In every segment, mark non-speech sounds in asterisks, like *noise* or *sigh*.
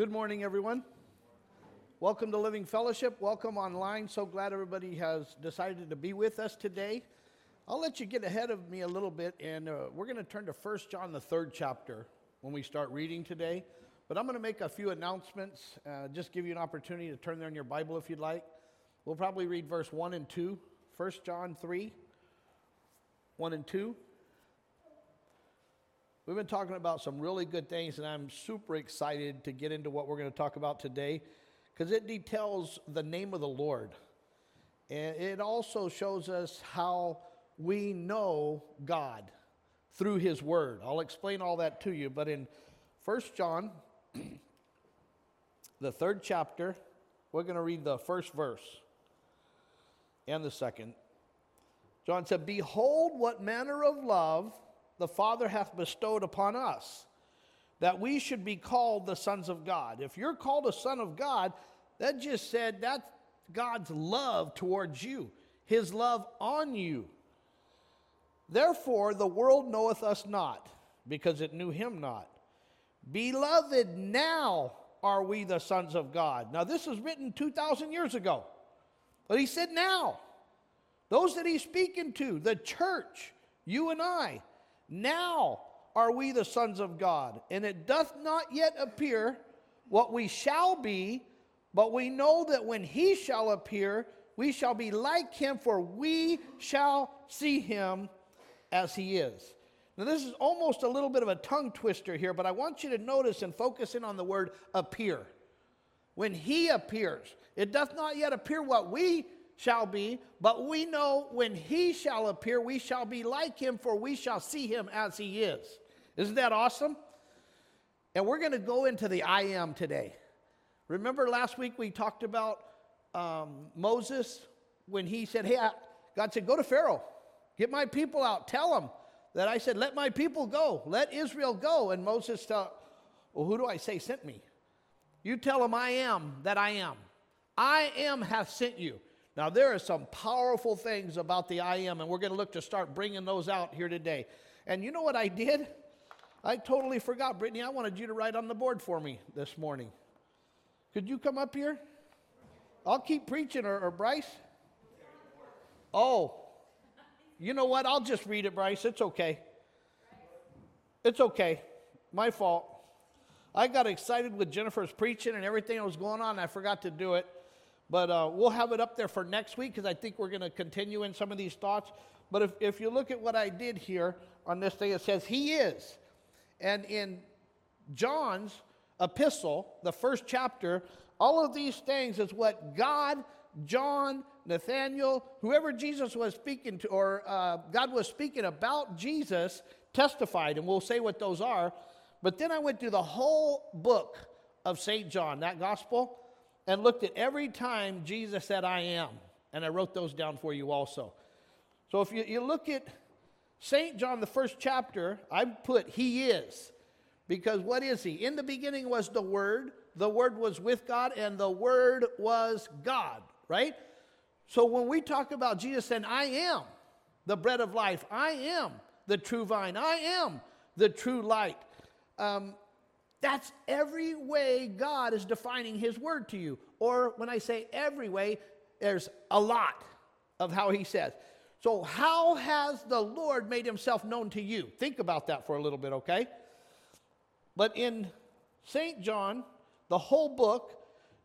Good morning, everyone. Welcome to Living Fellowship. Welcome online. So glad everybody has decided to be with us today. I'll let you get ahead of me a little bit, and uh, we're going to turn to 1 John, the third chapter, when we start reading today. But I'm going to make a few announcements, uh, just give you an opportunity to turn there in your Bible if you'd like. We'll probably read verse 1 and 2, 1 John 3, 1 and 2. We've been talking about some really good things, and I'm super excited to get into what we're going to talk about today because it details the name of the Lord. And it also shows us how we know God through His Word. I'll explain all that to you, but in 1 John, *clears throat* the third chapter, we're going to read the first verse and the second. John said, Behold, what manner of love the Father hath bestowed upon us, that we should be called the sons of God. If you're called a son of God, that just said that's God's love towards you, his love on you. Therefore, the world knoweth us not, because it knew him not. Beloved, now are we the sons of God. Now, this was written 2,000 years ago, but he said now. Those that he's speaking to, the church, you and I, now are we the sons of God, and it doth not yet appear what we shall be, but we know that when he shall appear, we shall be like him, for we shall see him as he is. Now, this is almost a little bit of a tongue twister here, but I want you to notice and focus in on the word appear. When he appears, it doth not yet appear what we shall be, but we know when he shall appear, we shall be like him, for we shall see him as he is. Isn't that awesome? And we're going to go into the I am today. Remember last week we talked about um, Moses when he said, Hey, I, God said, Go to Pharaoh, get my people out, tell him that I said, Let my people go, let Israel go. And Moses said, Well, who do I say sent me? You tell him I am that I am. I am hath sent you. Now, there are some powerful things about the I am, and we're going to look to start bringing those out here today. And you know what I did? I totally forgot. Brittany, I wanted you to write on the board for me this morning. Could you come up here? I'll keep preaching, or, or Bryce? Oh, you know what? I'll just read it, Bryce. It's okay. It's okay. My fault. I got excited with Jennifer's preaching and everything that was going on. I forgot to do it. But uh, we'll have it up there for next week because I think we're going to continue in some of these thoughts. But if, if you look at what I did here on this thing, it says, He is. And in John's epistle, the first chapter, all of these things is what God, John, Nathaniel, whoever Jesus was speaking to, or uh, God was speaking about Jesus, testified. And we'll say what those are. But then I went through the whole book of St. John, that gospel and looked at every time Jesus said, I am. And I wrote those down for you also. So if you, you look at St. John, the first chapter, I put He is. Because what is He? In the beginning was the Word, the Word was with God, and the Word was God, right? So when we talk about Jesus saying, I am the bread of life, I am the true vine, I am the true light. Um, that's every way God is defining His word to you. Or when I say every way, there's a lot of how He says. So, how has the Lord made Himself known to you? Think about that for a little bit, okay? But in St. John, the whole book,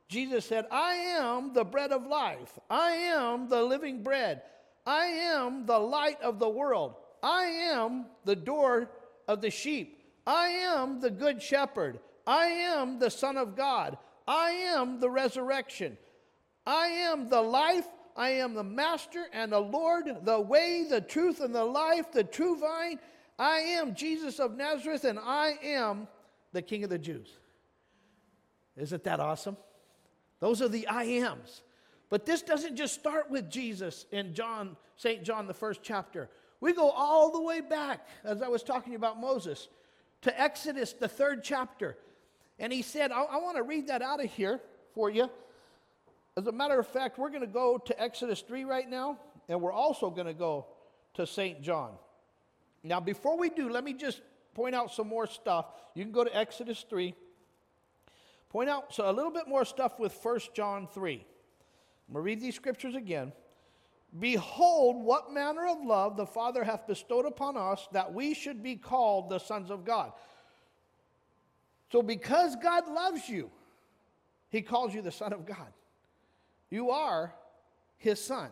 Jesus said, I am the bread of life. I am the living bread. I am the light of the world. I am the door of the sheep. I am the good shepherd. I am the Son of God. I am the resurrection. I am the life. I am the master and the Lord, the way, the truth, and the life, the true vine. I am Jesus of Nazareth, and I am the King of the Jews. Isn't that awesome? Those are the I ams. But this doesn't just start with Jesus in John, St. John, the first chapter. We go all the way back, as I was talking about Moses to Exodus, the third chapter. And he said, I, I want to read that out of here for you. As a matter of fact, we're going to go to Exodus 3 right now, and we're also going to go to St. John. Now, before we do, let me just point out some more stuff. You can go to Exodus 3. point out so a little bit more stuff with 1 John 3. I'm going to read these scriptures again. Behold, what manner of love the Father hath bestowed upon us that we should be called the sons of God. So, because God loves you, He calls you the Son of God. You are His Son.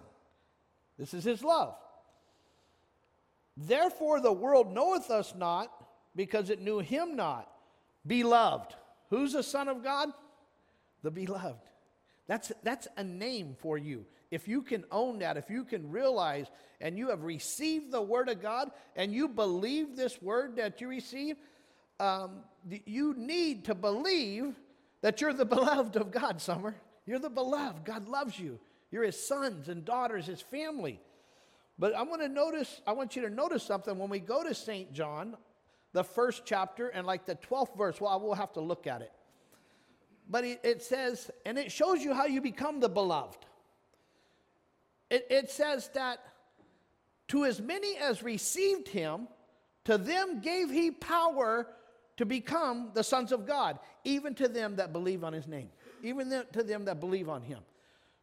This is His love. Therefore, the world knoweth us not because it knew Him not. Beloved. Who's the Son of God? The beloved. That's, that's a name for you. If you can own that, if you can realize and you have received the Word of God and you believe this Word that you receive, um, you need to believe that you're the *laughs* beloved of God, Summer. You're the beloved. God loves you. You're His sons and daughters, His family. But I want to notice, I want you to notice something when we go to St. John, the first chapter and like the 12th verse. Well, we'll have to look at it. But it, it says, and it shows you how you become the beloved. It, it says that to as many as received him, to them gave he power to become the sons of God, even to them that believe on his name, even to them that believe on him.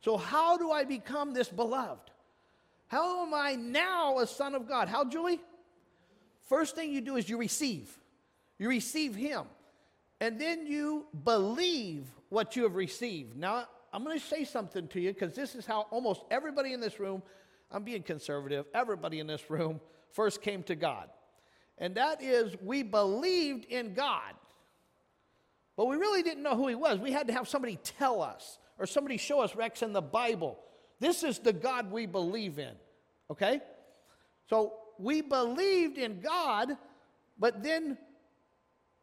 So, how do I become this beloved? How am I now a son of God? How, Julie? First thing you do is you receive. You receive him. And then you believe what you have received. Now, I'm going to say something to you because this is how almost everybody in this room, I'm being conservative, everybody in this room first came to God and that is we believed in God, but we really didn't know who He was. We had to have somebody tell us or somebody show us, Rex, in the Bible. This is the God we believe in, okay? So we believed in God, but then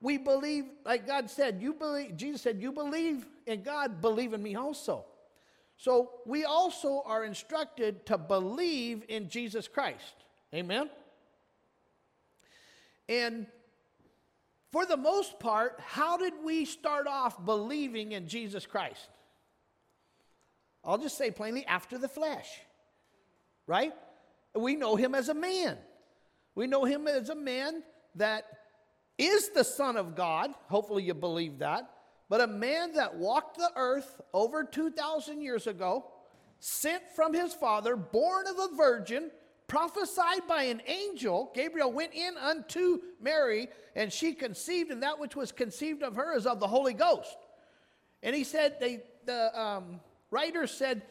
we believe, like God said, you believe, Jesus said, you believe in God, believe in me also. So we also are instructed to believe in Jesus Christ. Amen? And for the most part, how did we start off believing in Jesus Christ? I'll just say plainly, after the flesh, right? We know him as a man. We know him as a man that is the Son of God. Hopefully, you believe that. But a man that walked the earth over 2,000 years ago, sent from his father, born of a virgin, prophesied by an angel, Gabriel went in unto Mary, and she conceived, and that which was conceived of her is of the Holy Ghost. And he said, they, the um, writer said,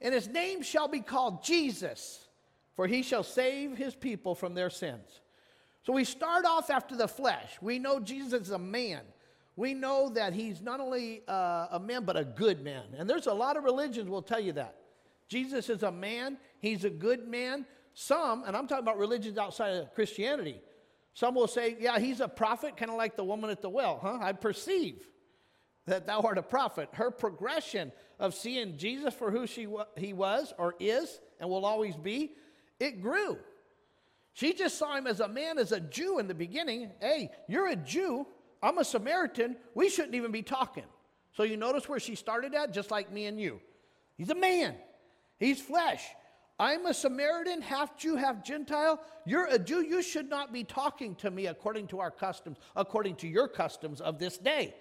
and his name shall be called Jesus, for he shall save his people from their sins. So we start off after the flesh. We know Jesus is a man. We know that he's not only uh, a man, but a good man. And there's a lot of religions will tell you that. Jesus is a man, he's a good man, some, and I'm talking about religions outside of Christianity, some will say, yeah, he's a prophet, kind of like the woman at the well, huh? I perceive that thou art a prophet. Her progression of seeing Jesus for who she he was or is and will always be, it grew. She just saw him as a man, as a Jew in the beginning. Hey, you're a Jew. I'm a Samaritan. We shouldn't even be talking. So you notice where she started at, just like me and you. He's a man, he's flesh. I'm a Samaritan, half Jew, half Gentile. You're a Jew. You should not be talking to me according to our customs, according to your customs of this day.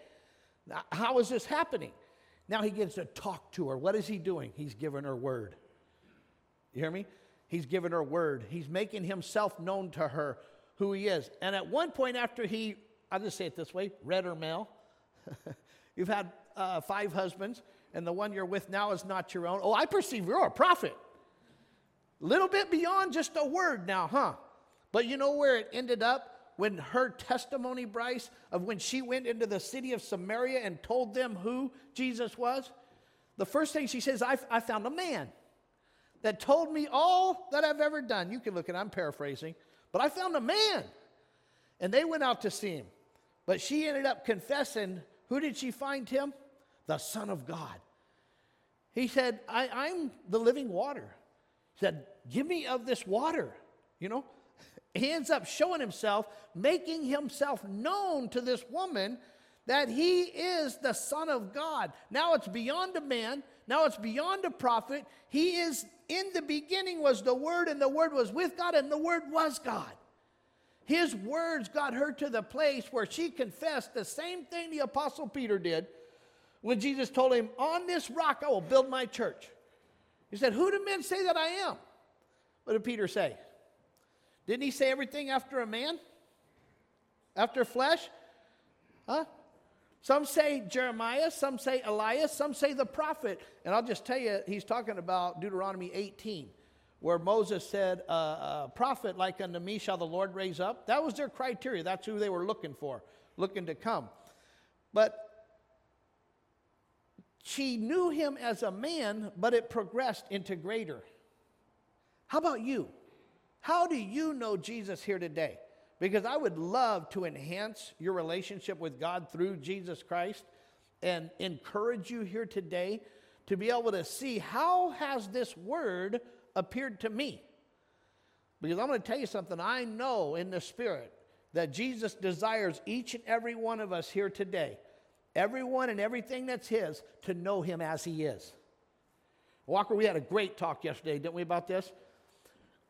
Now, how is this happening? Now he gets to talk to her. What is he doing? He's giving her word. You hear me? He's given her word. He's making himself known to her who he is. And at one point, after he, I'll just say it this way read her mail. *laughs* You've had uh, five husbands, and the one you're with now is not your own. Oh, I perceive you're a prophet. A little bit beyond just a word now, huh? But you know where it ended up? When her testimony, Bryce, of when she went into the city of Samaria and told them who Jesus was, the first thing she says, I, I found a man that told me all that I've ever done. You can look at I'm paraphrasing, but I found a man. And they went out to see him. But she ended up confessing, who did she find him? The Son of God. He said, I, am the living water He said, Give me of this water. You know, he ends up showing himself, making himself known to this woman that he is the Son of God. Now it's beyond a man, now it's beyond a prophet. He is in the beginning was the Word, and the Word was with God, and the Word was God. His words got her to the place where she confessed the same thing the Apostle Peter did when Jesus told him, On this rock I will build my church. He said, Who do men say that I am? What did Peter say? Didn't he say everything after a man? After flesh? Huh? Some say Jeremiah, some say Elias, some say the prophet. And I'll just tell you, he's talking about Deuteronomy 18, where Moses said, A prophet like unto me shall the Lord raise up. That was their criteria. That's who they were looking for, looking to come. But she knew him as a man, but it progressed into greater. How about you? How do you know Jesus here today? Because I would love to enhance your relationship with God through Jesus Christ and encourage you here today to be able to see how has this word appeared to me? Because I'm going to tell you something I know in the spirit that Jesus desires each and every one of us here today, everyone and everything that's his, to know him as he is. Walker, we had a great talk yesterday, didn't we, about this?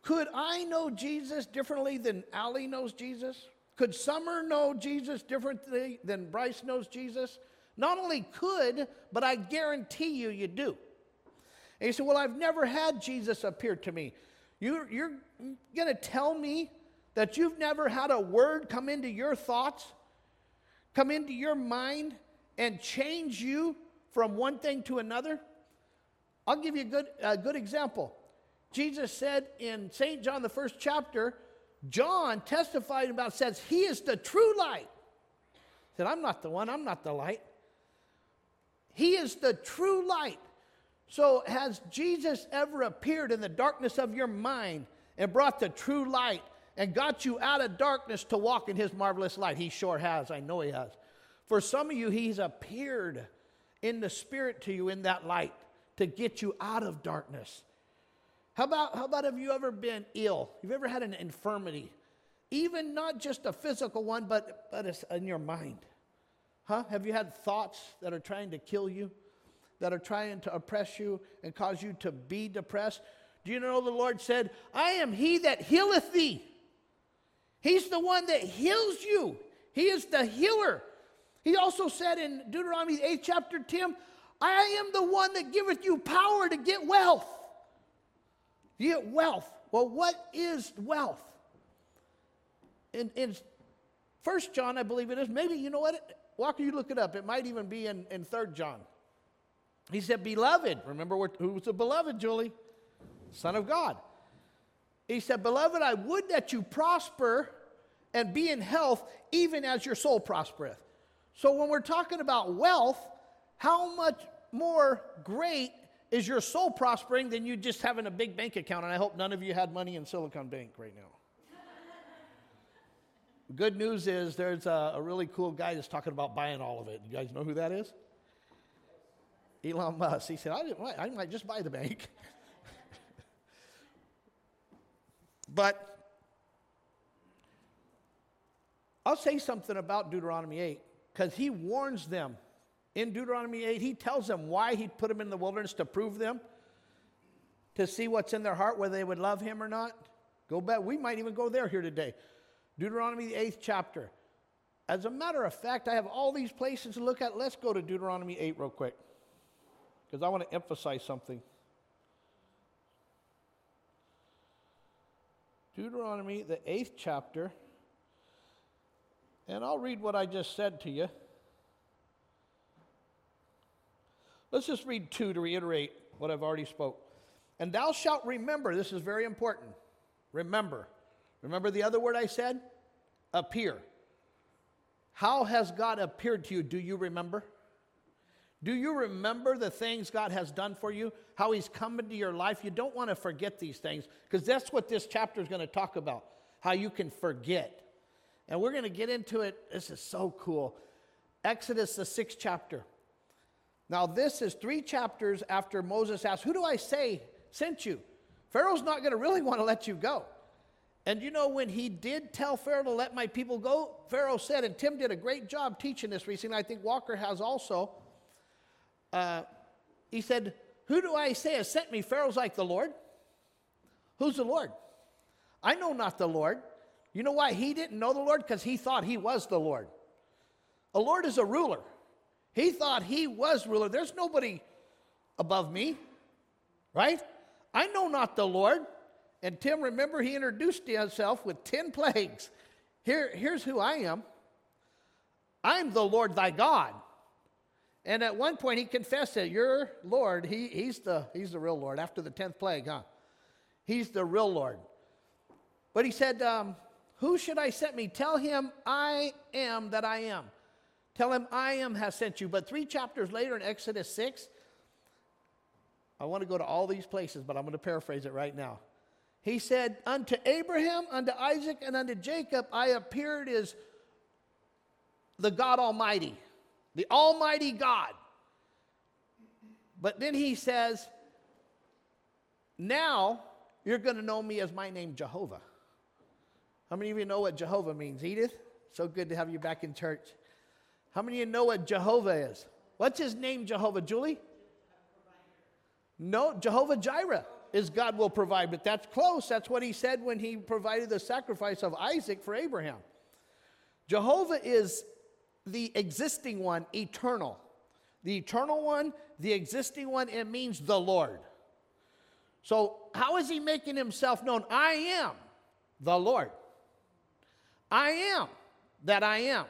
Could I know Jesus differently than Allie knows Jesus? Could Summer know Jesus differently than Bryce knows Jesus? Not only could, but I guarantee you, you do. And you say, Well, I've never had Jesus appear to me. You, you're going to tell me that you've never had a word come into your thoughts, come into your mind, and change you from one thing to another? I'll give you a good, a good example. Jesus said in St. John, the first chapter, John testified about, says, He is the true light. He said, I'm not the one, I'm not the light. He is the true light. So, has Jesus ever appeared in the darkness of your mind and brought the true light and got you out of darkness to walk in His marvelous light? He sure has. I know He has. For some of you, He's appeared in the Spirit to you in that light to get you out of darkness. How about, how about have you ever been ill? You've ever had an infirmity? Even not just a physical one, but, but it's in your mind. Huh? Have you had thoughts that are trying to kill you, that are trying to oppress you and cause you to be depressed? Do you know the Lord said, I am he that healeth thee? He's the one that heals you, He is the healer. He also said in Deuteronomy 8, chapter 10, I am the one that giveth you power to get wealth. You get wealth. Well, what is wealth? In, in 1 John, I believe it is. Maybe, you know what? Walker, you look it up. It might even be in, in 3 John. He said, Beloved. Remember who was the beloved, Julie? Son of God. He said, Beloved, I would that you prosper and be in health, even as your soul prospereth. So when we're talking about wealth, how much more great is your soul prospering than you just having a big bank account? And I hope none of you had money in Silicon Bank right now. *laughs* Good news is there's a, a, really cool guy that's talking about buying all of it. You guys know who that is? Elon Musk. He said, I, I might just buy the bank. *laughs* but I'll say something about Deuteronomy 8 because he warns them in Deuteronomy 8, he tells them why he put them in the wilderness to prove them, to see what's in their heart, whether they would love him or not. Go back. We might even go there here today. Deuteronomy, the eighth chapter. As a matter of fact, I have all these places to look at. Let's go to Deuteronomy 8 real quick because I want to emphasize something. Deuteronomy, the eighth chapter. And I'll read what I just said to you. Let's just read two to reiterate what I've already spoke. And thou shalt remember, this is very important. Remember. Remember the other word I said? Appear. How has God appeared to you? Do you remember? Do you remember the things God has done for you? How He's come into your life? You don't want to forget these things because that's what this chapter is going to talk about how you can forget. And we're going to get into it. This is so cool. Exodus, the sixth chapter. Now, this is three chapters after Moses asked, Who do I say sent you? Pharaoh's not going to really *laughs* want to let you go. And you know, when he did tell Pharaoh to let my people go, Pharaoh said, and Tim did a great job teaching this recently, I think Walker has also. Uh, he said, Who do I say has sent me? Pharaoh's like, The Lord. Who's the Lord? I know not the Lord. You know why he didn't know the Lord? Because he thought he was the Lord. A Lord is a ruler. He thought he was ruler. There's nobody above me, right? I know not the Lord. And Tim, remember, he introduced himself with 10 plagues. Here, here's who I am I'm the Lord thy God. And at one point he confessed that your Lord, he, he's, the, he's the real Lord after the 10th plague, huh? He's the real Lord. But he said, um, Who should I send me? Tell him I am that I am. Tell him I am has sent you. But three chapters later in Exodus 6, I want to go to all these places, but I'm going to paraphrase it right now. He said, Unto Abraham, unto Isaac, and unto Jacob I appeared as the God Almighty, the Almighty God. But then he says, Now you're going to know me as my name, Jehovah. How many of you know what Jehovah means? Edith, so good to have you back in church. How many of you know what Jehovah is? What's his name, Jehovah? Julie? No, Jehovah Jireh is God will provide, but that's close. That's what he said when he provided the sacrifice of Isaac for Abraham. Jehovah is the existing one, eternal. The eternal one, the existing one, it means the Lord. So, how is he making himself known? I am the Lord. I am that I am.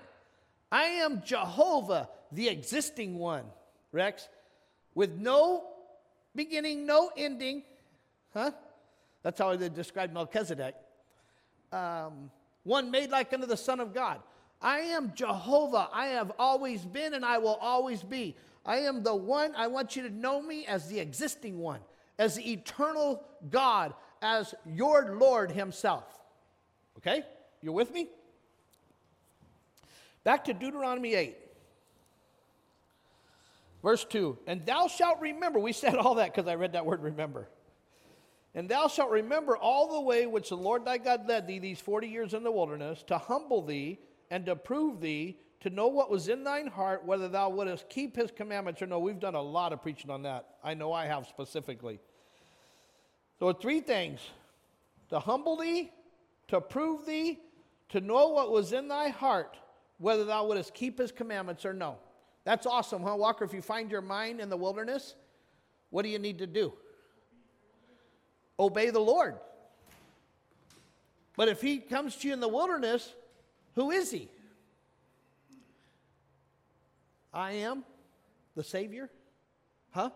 I am Jehovah, the existing one, Rex, with no beginning, no ending. Huh? That's how they describe Melchizedek. Um, one made like unto the Son of God. I am Jehovah. I have always been and I will always be. I am the one. I want you to know me as the existing one, as the eternal God, as your Lord Himself. Okay? You're with me? Back to Deuteronomy 8. Verse 2 And thou shalt remember, we said all that because I read that word remember. And thou shalt remember all the way which the Lord thy God led thee these 40 years in the wilderness, to humble thee and to prove thee, to know what was in thine heart, whether thou wouldest keep his commandments or no. We've done a lot of preaching on that. I know I have specifically. So, three things to humble thee, to prove thee, to know what was in thy heart, whether thou wouldest keep his commandments or no. That's awesome, huh, Walker? If you find your mind in the wilderness, what do you need to do? Obey the Lord. But if he comes to you in the wilderness, who is he? I am the Savior? Huh?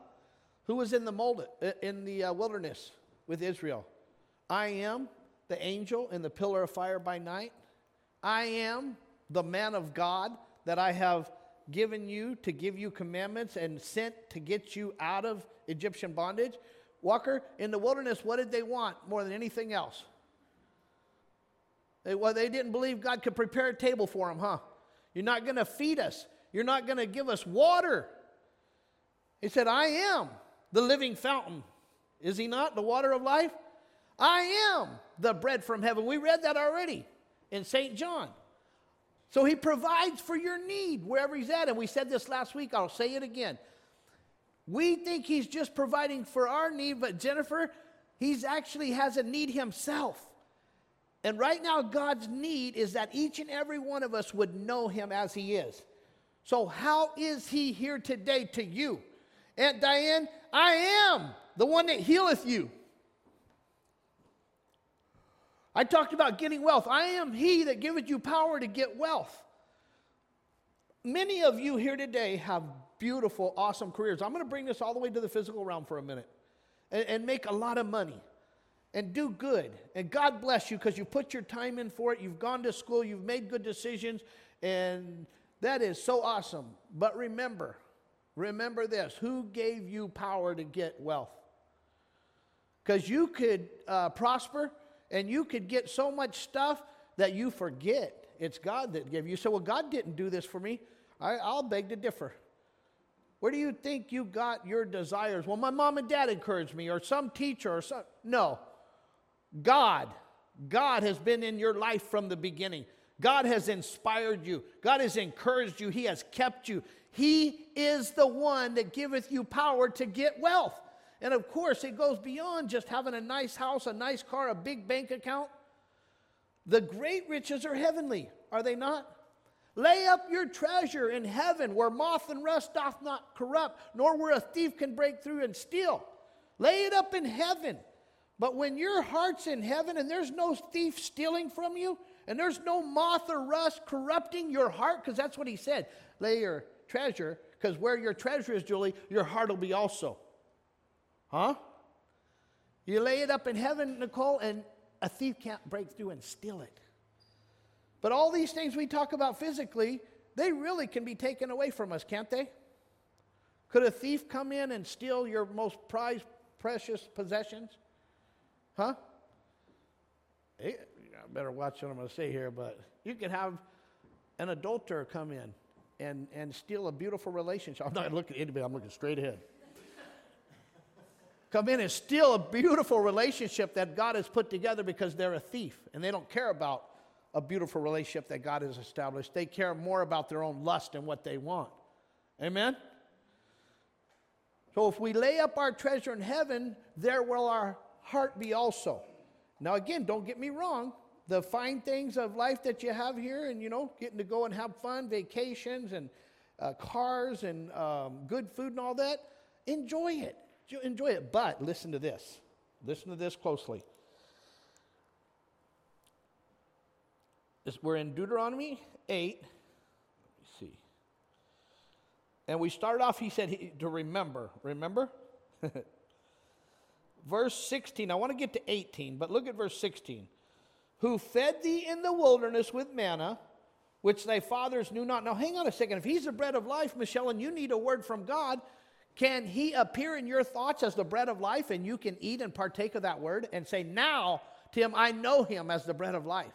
Who was in the mold, in the uh, wilderness with Israel? I am the angel in the pillar of fire by night. I am the man of God that I have given you to give you commandments and sent to get you out of Egyptian bondage. Walker, in the wilderness, what did they want more than anything else? They, well, they didn't believe God could prepare a table for them, huh? You're not going to feed us. You're not going to give us water. He said, I am the living fountain. Is he not the water of life? I am the bread from heaven. We read that already in St. John. So he provides for your need wherever he's at. And we said this last week, I'll say it again. We think he's just providing for our need, but Jennifer, he's actually has a need himself. And right now, God's need is that each and every one of us would know him as he is. So, how is he here today to you? Aunt Diane, I am the one that healeth you. I talked about getting wealth. I am he that giveth you power to get wealth. Many of you here today have beautiful, awesome careers. I'm going to bring this all the way to the physical realm for a minute and, and make a lot of money and do good. And God bless you because you put your time in for it. You've gone to school, you've made good decisions, and that is so awesome. But remember, remember this who gave you power to get wealth? Because you could uh, prosper and you could get so much stuff that you forget it's God that gave you. So, well, God didn't do this for me. I, I'll beg to differ. Where do you think you got your desires? Well, my mom and dad encouraged me, or some teacher, or some. No. God. God has been in your life from the beginning. God has inspired you. God has encouraged you. He has kept you. He is the one that giveth you power to get wealth. And of course, it goes beyond just having a nice house, a nice car, a big bank account. The great riches are heavenly, are they not? Lay up your treasure in heaven where moth and rust doth not corrupt, nor where a thief can break through and steal. Lay it up in heaven. But when your heart's in heaven and there's no thief stealing from you, and there's no moth or rust corrupting your heart, because that's what he said. Lay your treasure, because where your treasure is, Julie, your heart will be also. Huh? You lay it up in heaven, Nicole, and a thief can't break through and steal it. But all these things we talk about physically, they really can be taken away from us, can't they? Could a thief come in and steal your most prized, precious possessions? Huh? I better watch what I'm going to say here, but you could have an adulterer come in and, and steal a beautiful relationship. *laughs* I'm not looking at anybody, I'm looking straight ahead. Come in and steal a beautiful relationship that God has put together because they're a thief and they don't care about a beautiful relationship that God has established. They care more about their own lust and what they want. Amen? So if we lay up our treasure in heaven, there will our heart be also. Now, again, don't get me wrong. The fine things of life that you have here, and you know, getting to go and have fun, vacations, and uh, cars, and um, good food, and all that, enjoy it. Enjoy it. But listen to this. Listen to this closely. We're in Deuteronomy 8. Let me see. And we start off, he said to remember. Remember? *laughs* verse 16. I want to get to 18, but look at verse 16. Who fed thee in the wilderness with manna, which thy fathers knew not. Now, hang on a second. If he's the bread of life, Michelle, and you need a word from God, can he appear in your thoughts as the bread of life and you can eat and partake of that word and say, Now, Tim, I know him as the bread of life?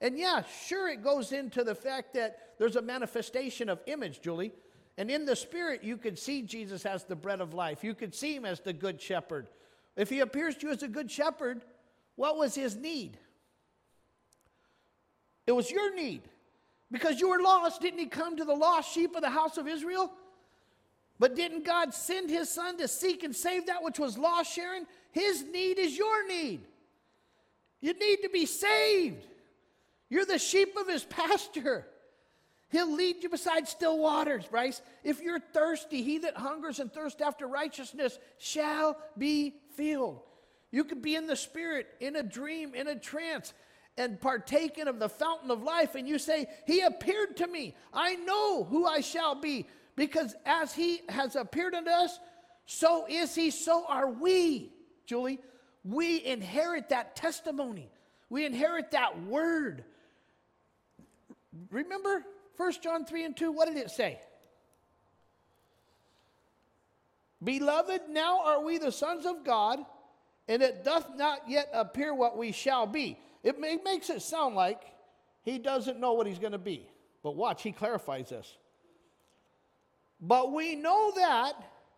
And yeah, sure, it goes into the fact that there's a manifestation of image, Julie. And in the spirit, you could see Jesus as the bread of life. You could see him as the good shepherd. If he appears to you as a good shepherd, what was his need? It was your need. Because you were lost, didn't he come to the lost sheep of the house of Israel? But didn't God send his son to seek and save that which was lost, Sharon? His need is your need. You need to be saved. You're the sheep of his pasture. He'll lead you beside still waters, Bryce. If you're thirsty, he that hungers and thirsts after righteousness shall be filled. You could be in the spirit, in a dream, in a trance, and partaking of the fountain of life, and you say, He appeared to me. I know who I shall be, because as He has appeared unto us, so is He, so are we. Julie, we inherit that testimony, we inherit that word. Remember 1 John 3 and 2, what did it say? Beloved, now are we the sons of God, and it doth not yet appear what we shall be. It, makes it sound like he doesn't know what he's going to be. But watch, he clarifies this. But we know that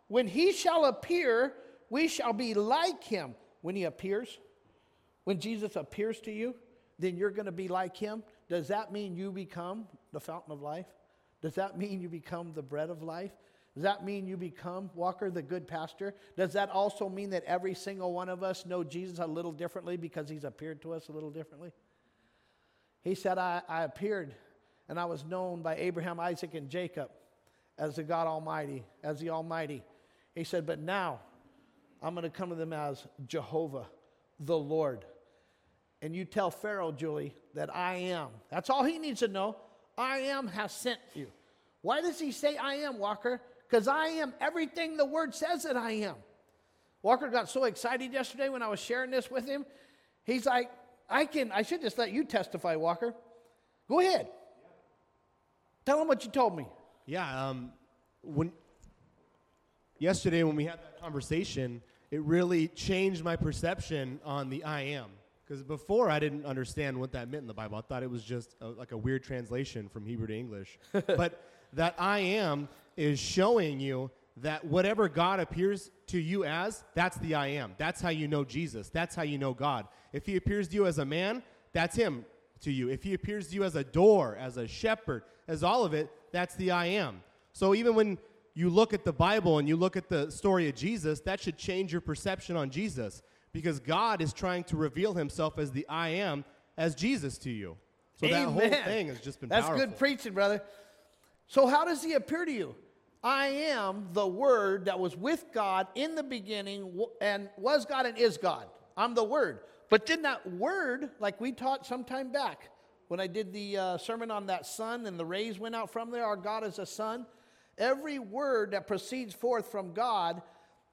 when he shall appear, we shall be like him. When he appears, when Jesus appears to you, then you're going to be like him. Does that mean you become the fountain of life? Does that mean you become the bread of life? Does that mean you become Walker, the good pastor? Does that also mean that every single one of us know Jesus a little differently because he's appeared to us a little differently? He said, I, I appeared and I was known by Abraham, Isaac, and Jacob as the God Almighty, as the Almighty. He said, But now I'm going to come to them as Jehovah, the Lord. And you tell Pharaoh, Julie, that I am. That's all he needs to know. I am has sent you. Why does he say I am, Walker? Because I am everything the word says that I am. Walker got so excited yesterday when I was sharing this with him. He's like, I can, I should just let you testify, Walker. Go ahead. Tell him what you told me. Yeah, um, when yesterday when we had that conversation, it really changed my perception on the I am. Because before I didn't understand what that meant in the Bible. I thought it was just a, like a weird translation from Hebrew to English. *laughs* but that I am is showing you that whatever God appears to you as, that's the I am. That's how you know Jesus. That's how you know God. If he appears to you as a man, that's him to you. If he appears to you as a door, as a shepherd, as all of it, that's the I am. So even when you look at the Bible and you look at the story of Jesus, that should change your perception on Jesus because God is trying to reveal himself as the I am as Jesus to you. So that whole thing has just been That's powerful. good preaching, brother. So, how does he appear to you? I am the Word that was with God in the beginning and was God and is God. I'm the Word. But then that Word, like we taught some time back when I did the uh, sermon on that sun and the rays went out from there, our God is a sun. Every word that proceeds forth from God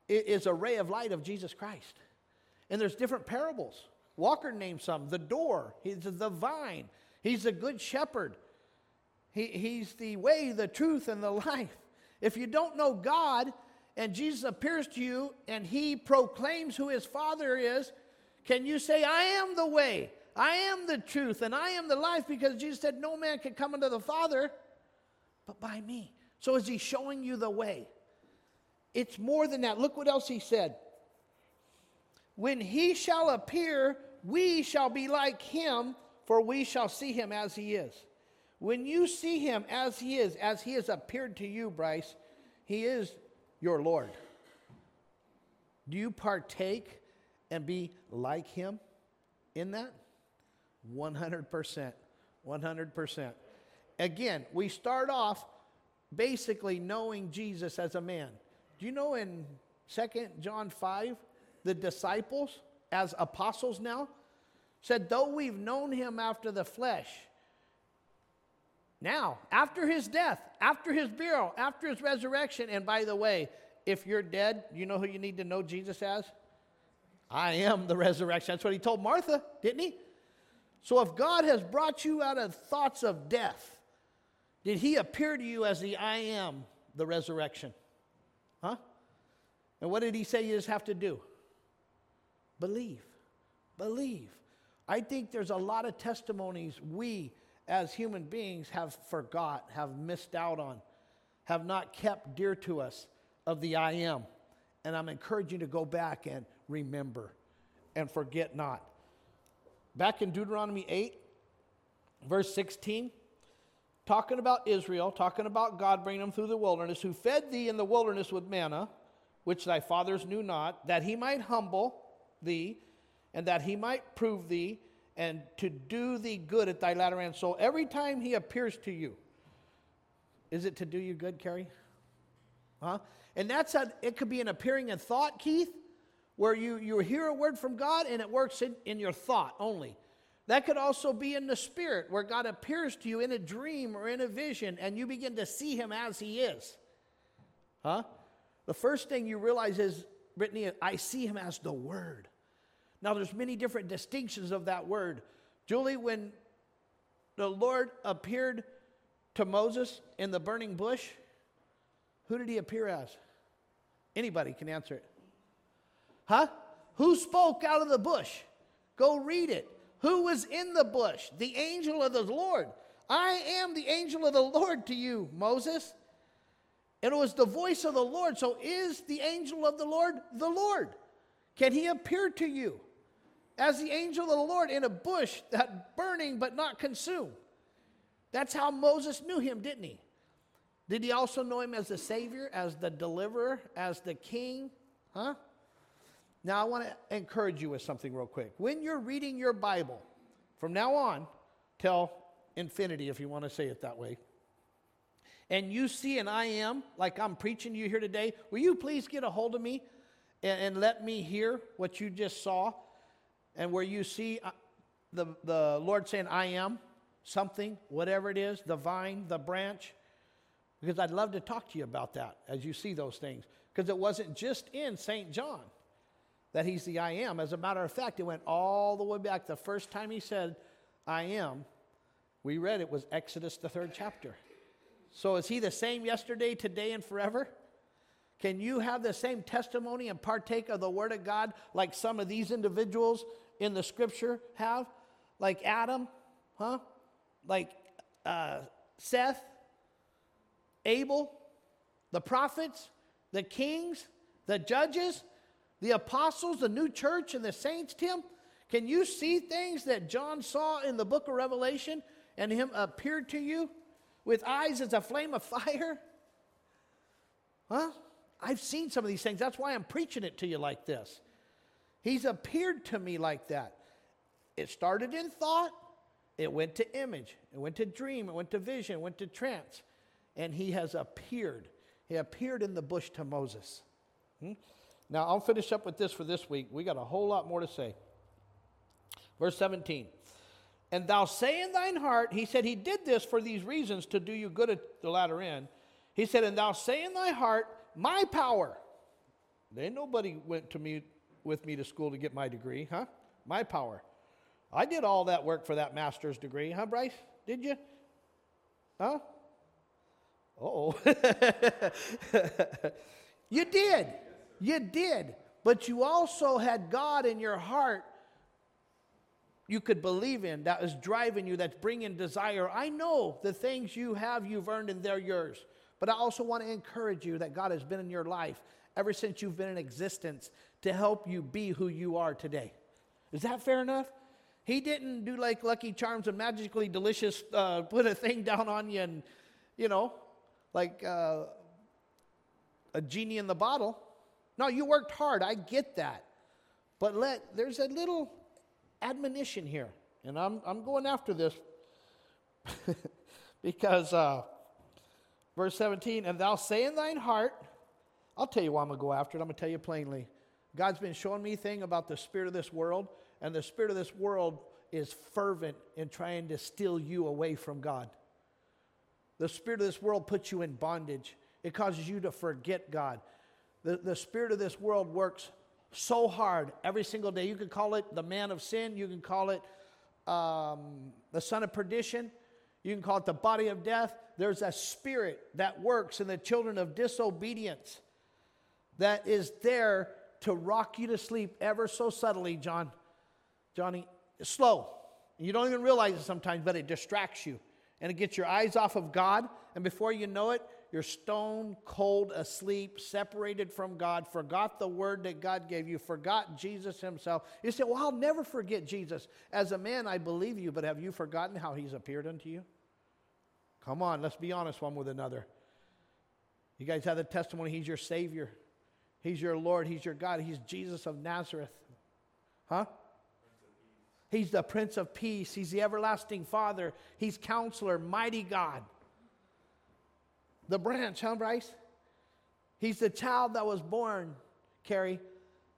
is a ray of light of Jesus Christ. And there's different parables. Walker named some the door, he's the vine, he's the good shepherd. He, he's the way, the truth, and the *laughs* life. If you don't know God and Jesus appears to you and he proclaims who his Father is, can you say, I am the way, I am the truth, and I am the life? Because Jesus said, No man can come unto the Father but by me. So is he showing you the way? It's more than that. Look what else he said. When he shall appear, we shall be like him, for we shall see him as he is. When you see him as he is, as he has appeared to you, Bryce, he is your Lord. Do you partake and be like him in that? 100%. 100%. Again, we start off basically knowing Jesus as a man. Do you know in 2 John 5, the disciples, as apostles now, said, though we've known him after the flesh, now, after his death, after his burial, after his resurrection, and by the way, if you're dead, you know who you need to know Jesus as? I am the resurrection. That's what he told Martha, didn't he? So if God has brought you out of thoughts of death, did he appear to you as the I am, the resurrection? Huh? And what did he say you just have to do? Believe. Believe. I think there's a lot of testimonies we as human beings have forgot, have missed out on, have not kept dear to us of the I am. And I'm encouraging you to go back and remember and forget not. Back in Deuteronomy 8, verse 16, talking about Israel, talking about God bringing them through the wilderness, who fed thee in the wilderness with manna, which thy fathers knew not, that he might humble thee, and that he might prove thee, and to do thee good at thy latter end. So every time he appears to you, is it to do you good, Carrie? Huh? And that's a, it could be an appearing in thought, Keith, where you, you hear a word from God and it works in, in your thought only. That could also be in the spirit, where God appears to you in a dream or in a vision and you begin to see him as he is. Huh? The first thing you realize is, Brittany, I see him as the Word. Now, there's many different distinctions of that word. Julie, when the Lord appeared to Moses in the burning bush, who did he appear as? Anybody can answer it. Huh? Who spoke out of the bush? Go read it. Who was in the bush? The angel of the Lord. I am the angel of the Lord to you, Moses. And it was the voice of the Lord. So is the angel of the Lord the Lord? Can he appear to you as the angel of the Lord in a bush that burning but not consumed? That's how Moses knew him, didn't he? Did he also know him as the Savior, as the deliverer, as the king? Huh? Now, I want to encourage you with something real quick. When you're reading your Bible, from now on till infinity, if you want to say it that way, and you see an I am, like I'm preaching to you here today, will you please get a hold of me and, and let me hear what you just saw? And where you see uh, the, the Lord saying, I am something, whatever it is, the vine, the branch, because I'd love to talk to you about that as you see those things. Because it wasn't just in St. John that he's the I am. As a matter of fact, it went all the way back. The first time he said, I am, we read it was Exodus, the third chapter. So is he the same yesterday, today, and forever? Can you have the same testimony and partake of the Word of God like some of these individuals in the scripture have? Like Adam, huh? Like uh, Seth, Abel, the prophets, the kings, the judges, the apostles, the new church, and the saints, Tim? Can you see things that John saw in the book of Revelation and him appeared to you with eyes as a flame of *laughs* fire? Huh? I've seen some of these things. That's why I'm preaching it to you like this. He's appeared to me like that. It started in thought, it went to image, it went to dream, it went to vision, it went to trance. And he has appeared. He appeared in the bush to Moses. Hmm? Now, I'll finish up with this for this week. We got a whole lot more to say. Verse 17. And thou say in thine heart, he said he did this for these reasons to do you good at the latter end. He said, and thou say in thy heart, my power. There nobody went to me with me to school to get my degree, huh? My power. I did all that work for that master's degree, huh, Bryce? Did you? Huh? oh. *laughs* you did. You did. But you also had God in your heart you could believe in that is driving you, that's bringing desire. I know the things you have, you've earned, and they're yours. But I also want to encourage you that God has been in your life ever since you've been in existence to help you be who you are today. Is that fair enough? He didn't do like Lucky Charms and magically delicious, uh, put a thing down on you and, you know, like uh, a genie in the bottle. No, you worked hard. I get that. But let there's a little admonition here, and I'm I'm going after this *laughs* because uh, verse 17, and thou say in thine heart, I'll tell you why I'm gonna go after it. I'm gonna tell you plainly. God's been showing me thing about the spirit of this world, and the spirit of this world is fervent in trying to steal you away from God. The spirit of this world puts you in bondage. It causes you to forget God. The, the spirit of this world works so hard every single day. You can call it the man of sin, you can call it um, the son of perdition, you can call it the body of death. There's a spirit that works in the children of disobedience that is there to rock you to sleep ever so subtly, John. Johnny, slow. You don't even realize it sometimes, but it distracts you and it gets your eyes off of God. And before you know it, you're stone cold asleep, separated from God, forgot the word that God gave you, forgot Jesus Himself. You say, Well, I'll never forget Jesus. As a man, I believe you, but have you forgotten how He's appeared unto you? Come on, let's be honest one with another. You guys have the testimony, He's your Savior, He's your Lord, He's your God, He's Jesus of Nazareth. Huh? He's the Prince of Peace, He's the everlasting Father, He's Counselor, Mighty God the branch, huh, Bryce? He's the child that was born, Carrie,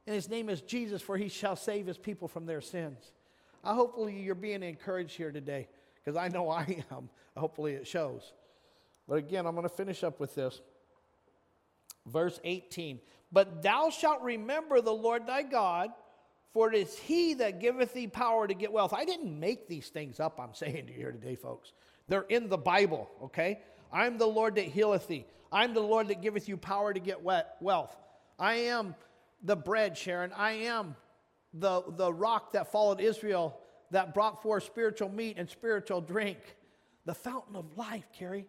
and his name is Jesus, for he shall save his people from their sins. I hopefully you're being encouraged here today, because I know I am. Hopefully it shows. But again, I'm going to finish up with this. Verse 18 But thou shalt remember the Lord thy God, for it is he that giveth thee power to get wealth. I didn't make these things up, I'm saying to you here today, folks. They're in the Bible, okay? I'm the Lord that healeth thee. I'm the Lord that giveth you power to get wet, wealth. I am the bread, Sharon. I am the, the rock that followed Israel that brought forth spiritual meat and spiritual drink. The fountain of life, Carrie.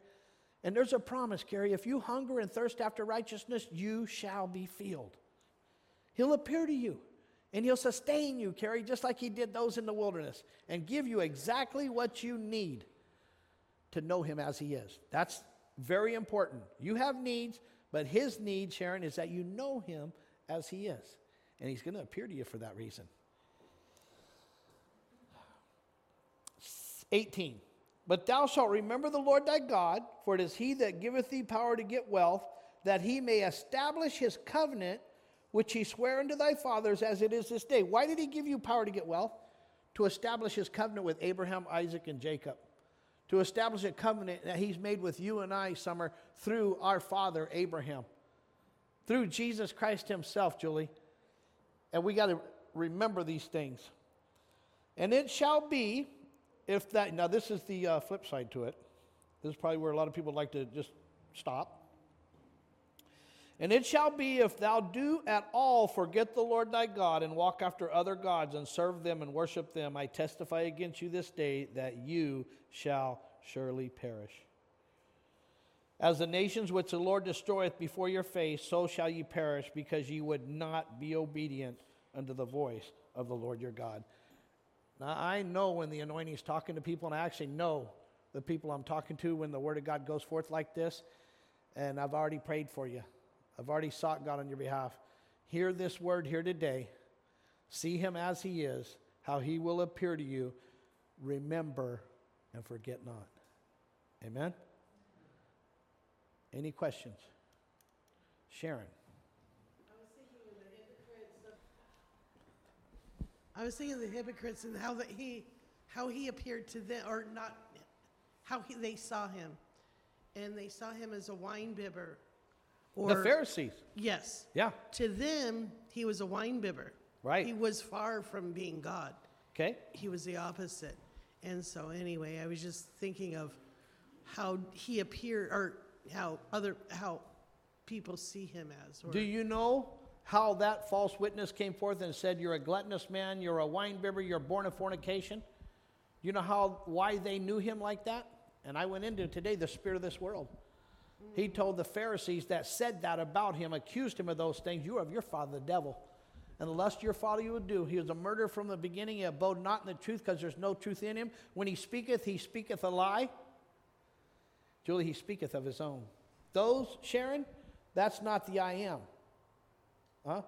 And there's a promise, Carrie. If you hunger and thirst after righteousness, you shall be filled. He'll appear to you and he'll sustain you, Carrie, just like he did those in the wilderness, and give you exactly what you need to know him as he is. That's very important. You have needs, but his need, Sharon, is that you know him as he is. And he's going to appear to you for that reason. 18. But thou shalt remember the Lord thy God, for it is he that giveth thee power to get wealth, that he may establish his covenant, which he sware unto thy fathers as it is this day. Why did he give you power to get wealth? To establish his covenant with Abraham, Isaac, and Jacob to establish a covenant that He's made with you and I, Summer, through our father Abraham, through Jesus Christ Himself, Julie. And we got to remember these things. And it shall be, if that, now this is the uh, flip side to it. This is probably where a lot of people like to just stop. And it shall be if thou do at all forget the Lord thy God and walk after other gods and serve them and worship them, I testify against you this day that you shall surely perish. As the nations which the Lord destroyeth before your face, so shall ye perish, because ye would not be obedient unto the voice of the Lord your God. Now, I know when the anointing is talking to people, and I actually know the people I'm talking to when the word of God goes forth like this, and I've already prayed for you. I've already sought God on your behalf. Hear this word here today. See him as he is, how he will appear to you. Remember and forget not. Amen? Any questions? Sharon. I was thinking of the hypocrites and how that he, how he appeared to them, or not, how he, they saw him, and they saw him as a wine bibber. The Pharisees. yes, Yeah. to them he was a wine bibber. Right. He was far from being God. Okay. He was the opposite. And so anyway, I was just thinking of how he appeared, or how other, how people see him as. Or, Do you know how that false witness came forth and said, You're a gluttonous man, you're a wine bibber, you're born of fornication? You know how why they knew him like that? And I went into today the spirit of this world. He told the Pharisees that said that about him, accused him of those things. You are of your father, the devil. And the lust your father you would do. He was a murderer from the beginning. He abode not in the truth because there's no truth in him. When he speaketh, he speaketh a lie. Julie, he speaketh of his own. Those, Sharon, that's not the I am. Huh?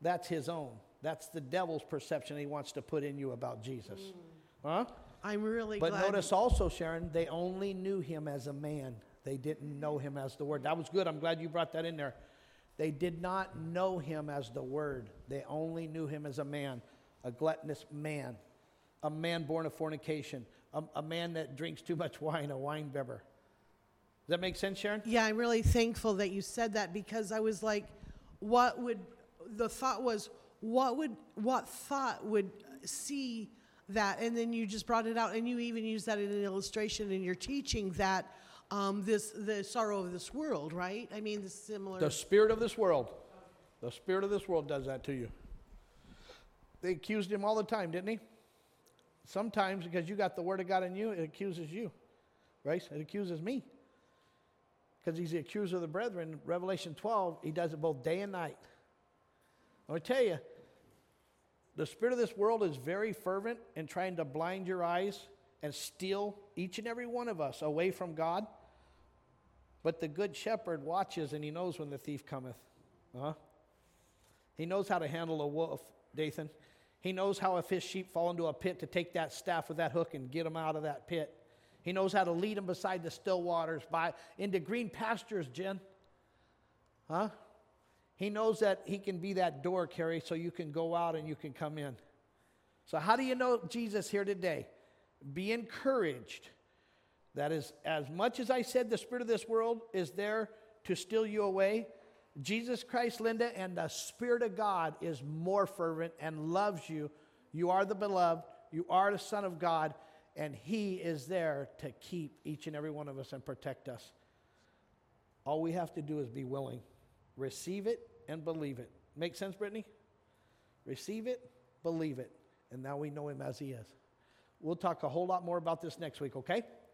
That's his own. That's the devil's perception he wants to put in you about Jesus. Mm. Huh? I'm really But glad. notice also, Sharon, they only knew him as a man. They didn't know him as the Word. That was good. I'm glad you brought that in there. They did not know him as the Word. They only knew him as a man, a gluttonous man, a man born of fornication, a, a man that drinks too much *laughs* wine, a wine bibber. Does that make sense, Sharon? Yeah, I'm really thankful that you said that because I was like, what would the thought was what would what thought would see that and then you just brought it out and you even used that in an illustration in your teaching that um, this the sorrow of this world right i mean the similar The spirit of this world. The spirit of this world does that to you. They accused him all the time, didn't he? Sometimes because you got the word of God in you, it accuses you. Right? It accuses me. Because he's the accuser of the brethren. Revelation 12, he does it both day and night. I'm going to tell you, the spirit of this world is very fervent in trying to blind your eyes and steal each and every one of us away from God. But the good shepherd watches and he knows when the thief cometh. Huh? He knows how to handle a wolf, Dathan. He knows how, if his sheep fall into a pit, to take that staff with that hook and get them out of that pit. He knows how to lead them beside the still waters, by into green pastures, Jen. Huh? He knows that he can be that door, Carrie, so you can go out and you can come in. So, how do you know Jesus here today? Be encouraged. That is, as much as I said, the spirit of this world is there to steal you away. Jesus Christ, Linda, and the Spirit of God is more fervent and loves you. You are the beloved, you are the Son of God, and He is there to keep each and every one of us and protect us. All we have to do is be willing. Receive it and believe it. Make sense, Brittany? Receive it, believe it, and now we know Him as He is. We'll talk a whole lot more about this next week, okay?